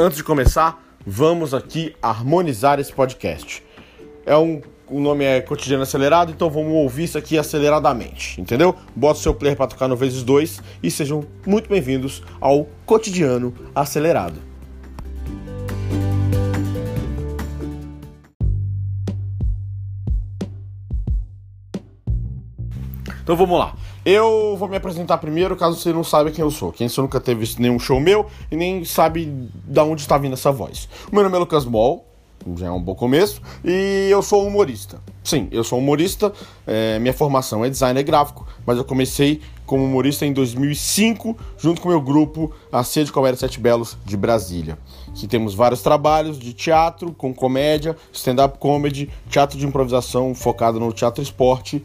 Antes de começar, vamos aqui harmonizar esse podcast. É um, o nome é Cotidiano Acelerado, então vamos ouvir isso aqui aceleradamente, entendeu? Bota o seu player para tocar no vezes dois e sejam muito bem-vindos ao Cotidiano Acelerado. Então vamos lá. Eu vou me apresentar primeiro, caso você não saiba quem eu sou. Quem você nunca teve visto nenhum show meu e nem sabe de onde está vindo essa voz. Meu nome é Lucas Moll, já é um bom começo, e eu sou humorista. Sim, eu sou humorista, é, minha formação é designer gráfico, mas eu comecei como humorista em 2005, junto com meu grupo A C de Comédia Sete Belos de Brasília. Que temos vários trabalhos de teatro com comédia, stand-up comedy, teatro de improvisação focado no teatro esporte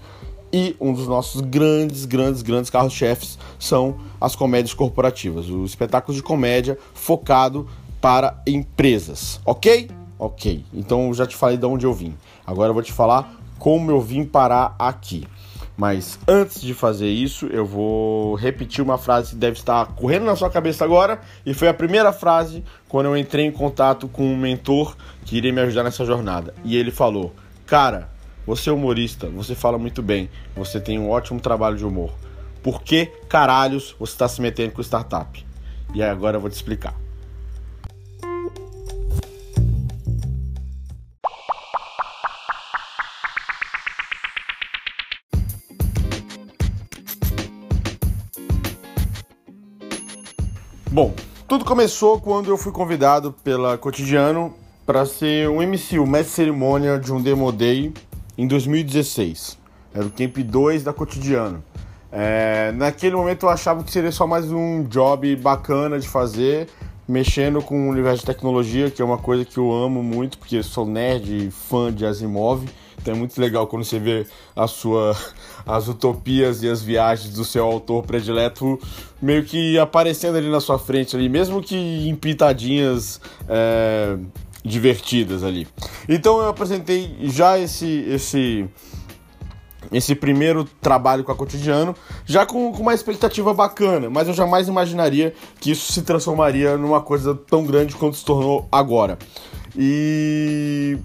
e um dos nossos grandes, grandes, grandes carros-chefes são as comédias corporativas, o espetáculo de comédia focado para empresas, ok? Ok, então já te falei de onde eu vim. Agora eu vou te falar como eu vim parar aqui. Mas antes de fazer isso, eu vou repetir uma frase que deve estar correndo na sua cabeça agora. E foi a primeira frase quando eu entrei em contato com um mentor que iria me ajudar nessa jornada. E ele falou: Cara, você é humorista, você fala muito bem, você tem um ótimo trabalho de humor. Por que caralhos você está se metendo com startup? E aí agora eu vou te explicar. Bom, tudo começou quando eu fui convidado pela Cotidiano para ser um MC, o mestre cerimônia de um Demo Day em 2016. Era o Camp 2 da Cotidiano. É, naquele momento eu achava que seria só mais um job bacana de fazer, mexendo com o universo de tecnologia, que é uma coisa que eu amo muito, porque sou nerd e fã de Asimov. Então é muito legal quando você vê a sua, as utopias e as viagens do seu autor predileto meio que aparecendo ali na sua frente, ali, mesmo que em pitadinhas é, divertidas ali. Então eu apresentei já esse esse esse primeiro trabalho com a cotidiano, já com, com, uma expectativa bacana, mas eu jamais imaginaria que isso se transformaria numa coisa tão grande quanto se tornou agora. E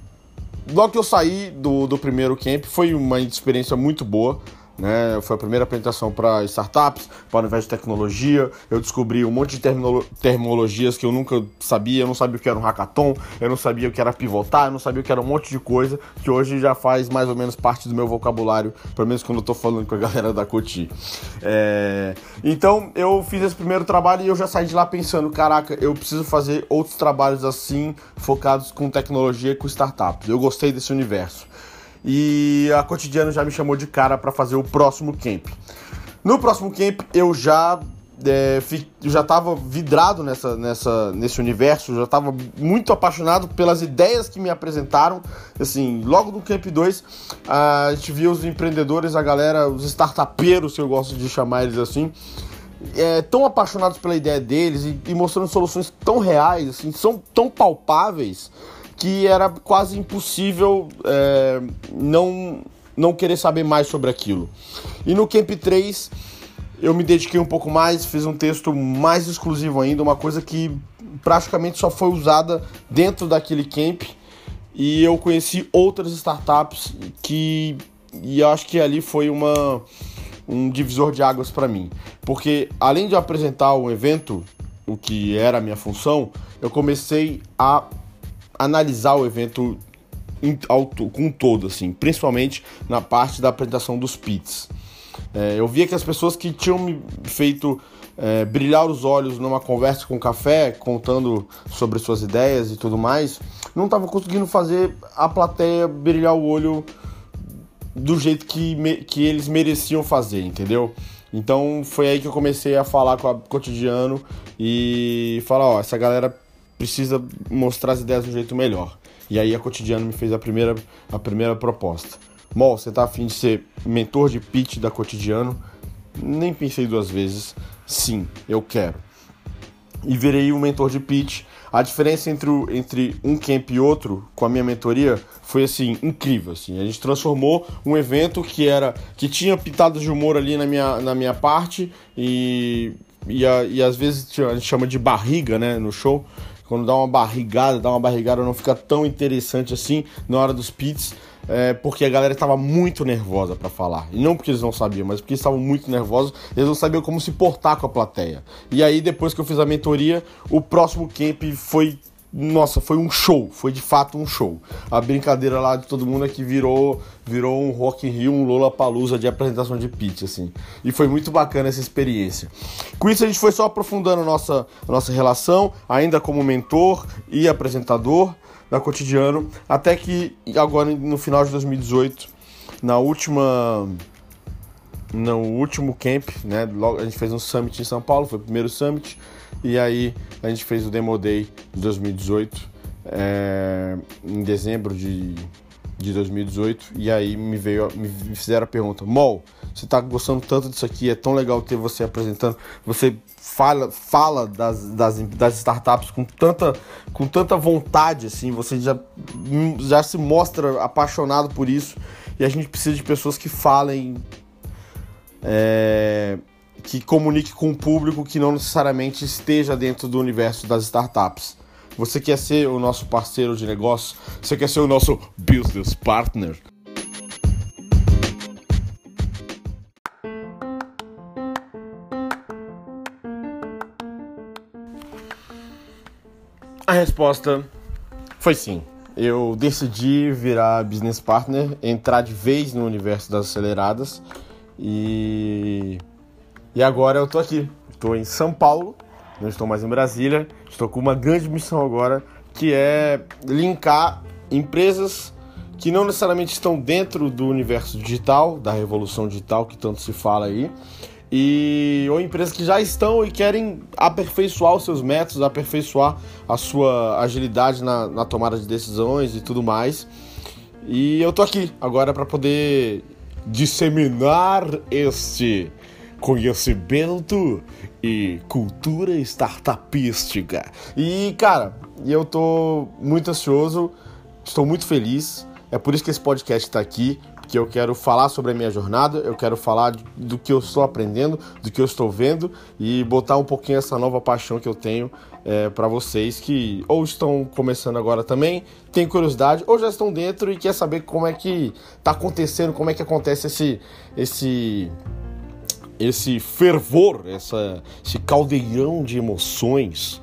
logo que eu saí do, do primeiro camp, foi uma experiência muito boa. Né? Foi a primeira apresentação para startups, para o universo de tecnologia. Eu descobri um monte de terminologias que eu nunca sabia. Eu não sabia o que era um hackathon, eu não sabia o que era pivotar, eu não sabia o que era um monte de coisa que hoje já faz mais ou menos parte do meu vocabulário, pelo menos quando eu estou falando com a galera da Coti. É... Então eu fiz esse primeiro trabalho e eu já saí de lá pensando: caraca, eu preciso fazer outros trabalhos assim, focados com tecnologia e com startups. Eu gostei desse universo e a Cotidiano já me chamou de cara para fazer o próximo camp. No próximo camp eu já é, já estava vidrado nessa, nessa, nesse universo, já estava muito apaixonado pelas ideias que me apresentaram. Assim, logo no Camp 2, a gente viu os empreendedores, a galera, os startupeiros, que eu gosto de chamar eles assim, é, tão apaixonados pela ideia deles e, e mostrando soluções tão reais, assim, são tão palpáveis que era quase impossível é, não, não querer saber mais sobre aquilo. E no Camp 3 eu me dediquei um pouco mais, fiz um texto mais exclusivo ainda, uma coisa que praticamente só foi usada dentro daquele camp e eu conheci outras startups que e acho que ali foi uma um divisor de águas para mim, porque além de apresentar o evento, o que era a minha função, eu comecei a analisar o evento com todo, assim, principalmente na parte da apresentação dos pits. É, eu via que as pessoas que tinham me feito é, brilhar os olhos numa conversa com café, contando sobre suas ideias e tudo mais, não estavam conseguindo fazer a plateia brilhar o olho do jeito que, me, que eles mereciam fazer, entendeu? Então foi aí que eu comecei a falar com a Cotidiano e falar, ó, essa galera precisa mostrar as ideias de um jeito melhor. E aí a Cotidiano me fez a primeira, a primeira proposta. Mol, você tá afim de ser mentor de pitch da Cotidiano? Nem pensei duas vezes. Sim, eu quero. E virei um mentor de pitch. A diferença entre, o, entre um camp e outro com a minha mentoria foi assim incrível. Assim. A gente transformou um evento que era que tinha pitadas de humor ali na minha, na minha parte e, e, a, e às vezes a gente chama de barriga né, no show quando dá uma barrigada, dá uma barrigada, não fica tão interessante assim na hora dos pits é, porque a galera estava muito nervosa para falar. E não porque eles não sabiam, mas porque estavam muito nervosos, eles não sabiam como se portar com a plateia. E aí, depois que eu fiz a mentoria, o próximo camp foi. Nossa, foi um show, foi de fato um show. A brincadeira lá de todo mundo é que virou, virou um Rock in Rio, um Lola Palusa de apresentação de pitch, assim. E foi muito bacana essa experiência. Com isso a gente foi só aprofundando a nossa, a nossa relação, ainda como mentor e apresentador da Cotidiano, até que agora no final de 2018, na última no último camp, né, logo, a gente fez um summit em São Paulo, foi o primeiro summit, e aí a gente fez o Demo Day de 2018, é, em dezembro de, de 2018, e aí me veio, me fizeram a pergunta, Mol, você tá gostando tanto disso aqui, é tão legal ter você apresentando, você fala, fala das, das, das startups com tanta, com tanta vontade, assim, você já, já se mostra apaixonado por isso e a gente precisa de pessoas que falem, é, que comuniquem com o público que não necessariamente esteja dentro do universo das startups. Você quer ser o nosso parceiro de negócio? Você quer ser o nosso business partner? A resposta foi sim. Eu decidi virar business partner, entrar de vez no universo das aceleradas e e agora eu tô aqui. Estou em São Paulo, não estou mais em Brasília. Estou com uma grande missão agora, que é linkar empresas que não necessariamente estão dentro do universo digital, da revolução digital que tanto se fala aí, e ou empresas que já estão e querem aperfeiçoar os seus métodos, aperfeiçoar a sua agilidade na, na tomada de decisões e tudo mais. E eu tô aqui agora para poder disseminar este conhecimento e cultura startupística. E cara, eu tô muito ansioso, estou muito feliz. É por isso que esse podcast está aqui, que eu quero falar sobre a minha jornada, eu quero falar do que eu estou aprendendo, do que eu estou vendo e botar um pouquinho essa nova paixão que eu tenho é, para vocês que ou estão começando agora também, têm curiosidade ou já estão dentro e quer saber como é que está acontecendo, como é que acontece esse esse esse fervor, essa, esse caldeirão de emoções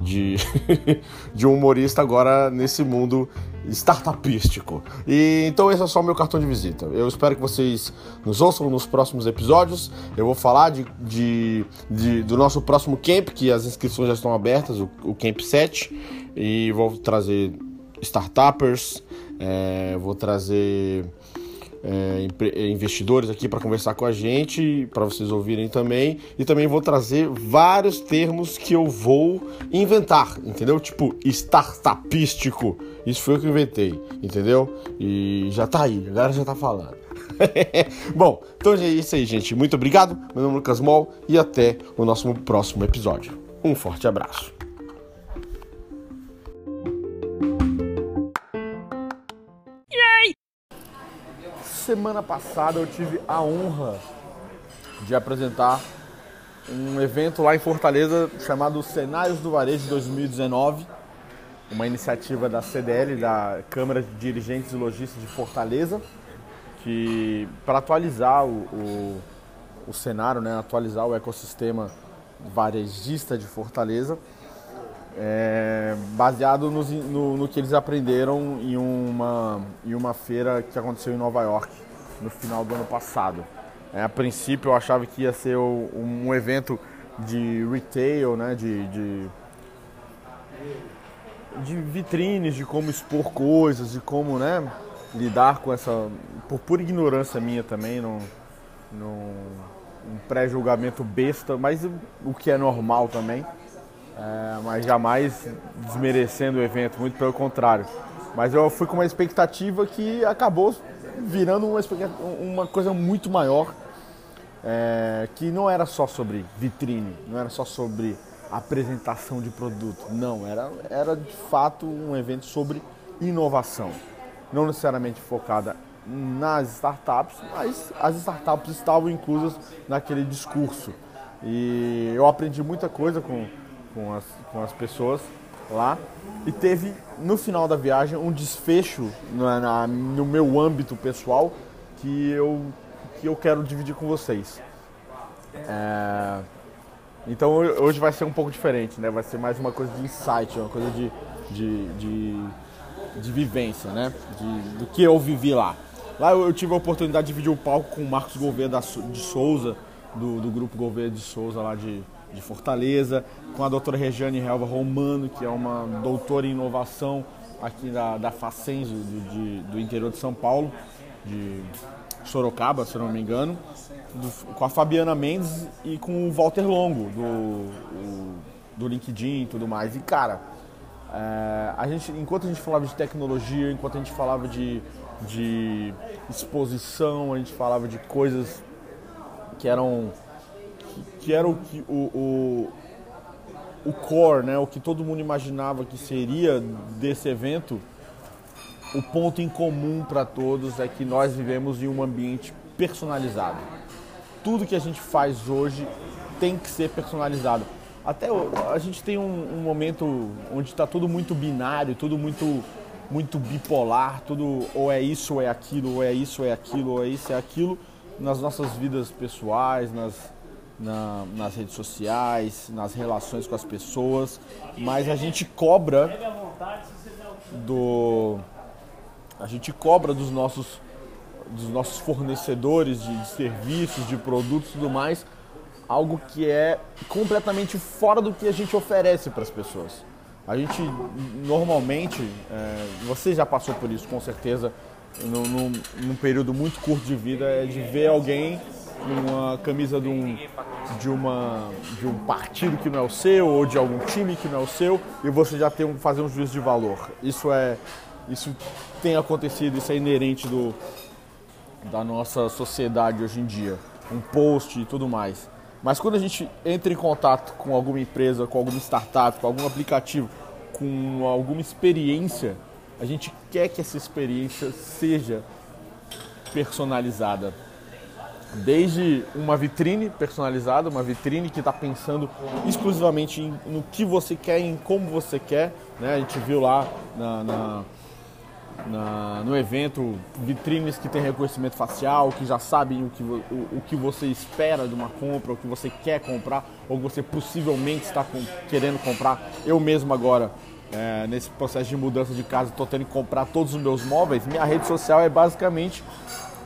de, de um humorista agora nesse mundo startupístico. E então esse é só o meu cartão de visita. Eu espero que vocês nos ouçam nos próximos episódios. Eu vou falar de, de, de do nosso próximo camp, que as inscrições já estão abertas, o, o Camp 7, e vou trazer startuppers, é, vou trazer é, é, investidores aqui para conversar com a gente, para vocês ouvirem também. E também vou trazer vários termos que eu vou inventar, entendeu? Tipo, startupístico. Isso foi eu que inventei, entendeu? E já tá aí, a galera já tá falando. Bom, então é isso aí, gente. Muito obrigado. Meu nome é Lucas Mol e até o nosso próximo episódio. Um forte abraço. Semana passada eu tive a honra de apresentar um evento lá em Fortaleza chamado Cenários do Varejo 2019, uma iniciativa da CDL, da Câmara de Dirigentes e Lojistas de Fortaleza, que para atualizar o, o, o cenário, né, atualizar o ecossistema varejista de Fortaleza, é, baseado no, no, no, que eles aprenderam em uma, em uma feira que aconteceu em Nova York no final do ano passado. É, a princípio eu achava que ia ser um evento de retail, né, de, de, de, vitrines, de como expor coisas, de como né, lidar com essa, por pura ignorância minha também, num um pré-julgamento besta, mas o que é normal também é, mas jamais desmerecendo o evento, muito pelo contrário. Mas eu fui com uma expectativa que acabou virando uma, uma coisa muito maior, é, que não era só sobre vitrine, não era só sobre apresentação de produto, não, era, era de fato um evento sobre inovação, não necessariamente focada nas startups, mas as startups estavam inclusas naquele discurso. E eu aprendi muita coisa com, com as, com as pessoas lá e teve no final da viagem um desfecho na, na, no meu âmbito pessoal que eu, que eu quero dividir com vocês. É, então hoje vai ser um pouco diferente, né? Vai ser mais uma coisa de insight, uma coisa de, de, de, de vivência, né? De, do que eu vivi lá. Lá eu, tive a oportunidade de dividir o palco com o Marcos Gouveia da, de Souza, do, do grupo Gouveia de Souza lá de, de Fortaleza, com a doutora Regiane Relva Romano, que é uma doutora em inovação aqui da, da Facens, do, de, do interior de São Paulo, de Sorocaba, se não me engano, do, com a Fabiana Mendes e com o Walter Longo, do, do LinkedIn e tudo mais. E cara, é, a gente, enquanto a gente falava de tecnologia, enquanto a gente falava de, de exposição, a gente falava de coisas que eram que, que era o, o, o core, né, o que todo mundo imaginava que seria desse evento, o ponto em comum para todos é que nós vivemos em um ambiente personalizado. Tudo que a gente faz hoje tem que ser personalizado. Até a gente tem um, um momento onde está tudo muito binário, tudo muito muito bipolar, tudo ou é isso ou é aquilo, ou é isso ou é aquilo, ou é isso ou é aquilo nas nossas vidas pessoais, nas na, nas redes sociais, nas relações com as pessoas, mas a gente cobra do a gente cobra dos nossos dos nossos fornecedores de, de serviços, de produtos e tudo mais, algo que é completamente fora do que a gente oferece para as pessoas. A gente normalmente, é, você já passou por isso com certeza, num, num, num período muito curto de vida, é de ver alguém uma camisa de um, de, uma, de um partido que não é o seu ou de algum time que não é o seu e você já tem um, fazer um juízo de valor. Isso é isso tem acontecido, isso é inerente do, da nossa sociedade hoje em dia. Um post e tudo mais. Mas quando a gente entra em contato com alguma empresa, com alguma startup, com algum aplicativo, com alguma experiência, a gente quer que essa experiência seja personalizada desde uma vitrine personalizada, uma vitrine que está pensando exclusivamente em, no que você quer, em como você quer. Né? A gente viu lá na, na, na, no evento vitrines que tem reconhecimento facial, que já sabem o que, o, o, que você espera de uma compra, o que você quer comprar, ou que você possivelmente está com, querendo comprar. Eu mesmo agora. É, nesse processo de mudança de casa, estou tendo que comprar todos os meus móveis. Minha rede social é basicamente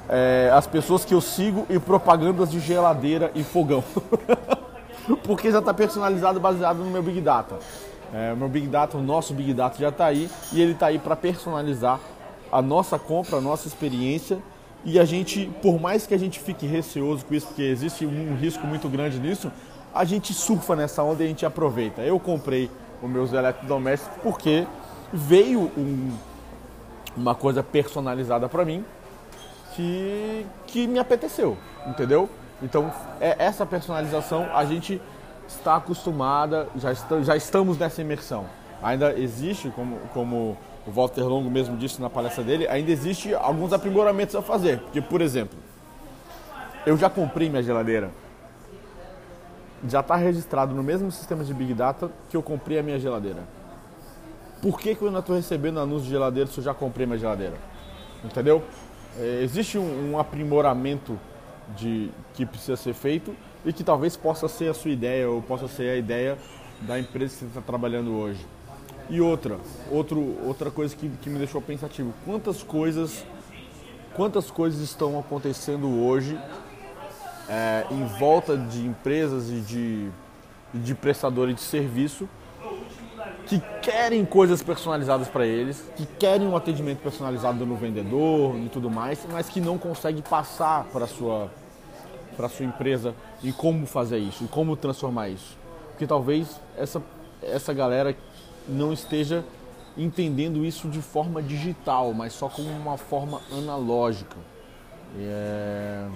é, as pessoas que eu sigo e propagandas de geladeira e fogão. Porque já está personalizado baseado no meu Big Data. É, meu Big Data, o nosso Big Data já está aí e ele está aí para personalizar a nossa compra, a nossa experiência. E a gente, por mais que a gente fique receoso com isso, porque existe um risco muito grande nisso, a gente surfa nessa onda e a gente aproveita. Eu comprei os meus eletrodomésticos porque veio um, uma coisa personalizada para mim que, que me apeteceu, entendeu? Então, é, essa personalização a gente está acostumada, já, já estamos nessa imersão. Ainda existe, como, como o Walter Longo mesmo disse na palestra dele, ainda existe alguns aprimoramentos a fazer. Porque, por exemplo, eu já comprei minha geladeira. Já está registrado no mesmo sistema de Big Data que eu comprei a minha geladeira. Por que, que eu ainda estou recebendo anúncio de geladeira se eu já comprei minha geladeira? Entendeu? É, existe um, um, aprimoramento de, que precisa ser feito e que talvez possa ser a sua ideia ou possa ser a ideia da empresa que você está trabalhando hoje. E outra, outro, outra coisa que, que me deixou pensativo, quantas coisas, quantas coisas estão acontecendo hoje é, em volta de empresas e de, de prestadores de serviço que querem coisas personalizadas para eles, que querem um atendimento personalizado no vendedor e tudo mais, mas que não conseguem passar para sua para sua empresa em como fazer isso, em como transformar isso, porque talvez essa essa galera não esteja entendendo isso de forma digital, mas só como uma forma analógica. E é,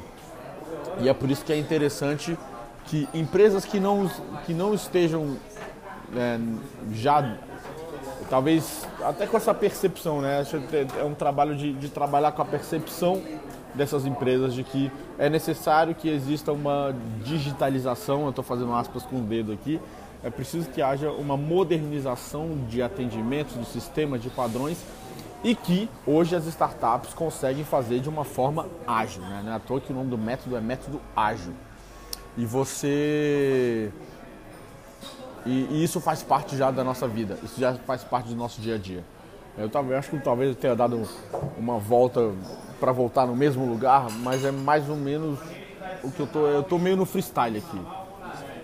e é por isso que é interessante que empresas que não, que não estejam é, já talvez até com essa percepção, né? É um trabalho de, de, trabalhar com a percepção dessas empresas de que é necessário que exista uma digitalização, eu estou fazendo aspas com o dedo aqui, é preciso que haja uma modernização de atendimentos, do sistema, de padrões e que hoje as startups conseguem fazer de uma forma ágil. Né? Não é à toa que o nome do método é método ágil. E você. E, e, isso faz parte já da nossa vida, isso já faz parte do nosso dia a dia. Eu, acho que talvez eu tenha dado uma volta para voltar no mesmo lugar, mas é mais ou menos o que eu tô. Eu tô meio no freestyle aqui.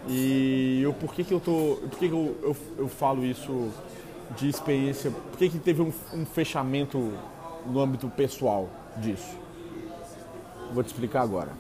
E eu, por que, que eu tô. Por que, que eu, eu, eu falo isso de experiência? Por que, que teve um, um fechamento no âmbito pessoal disso? Vou te explicar agora.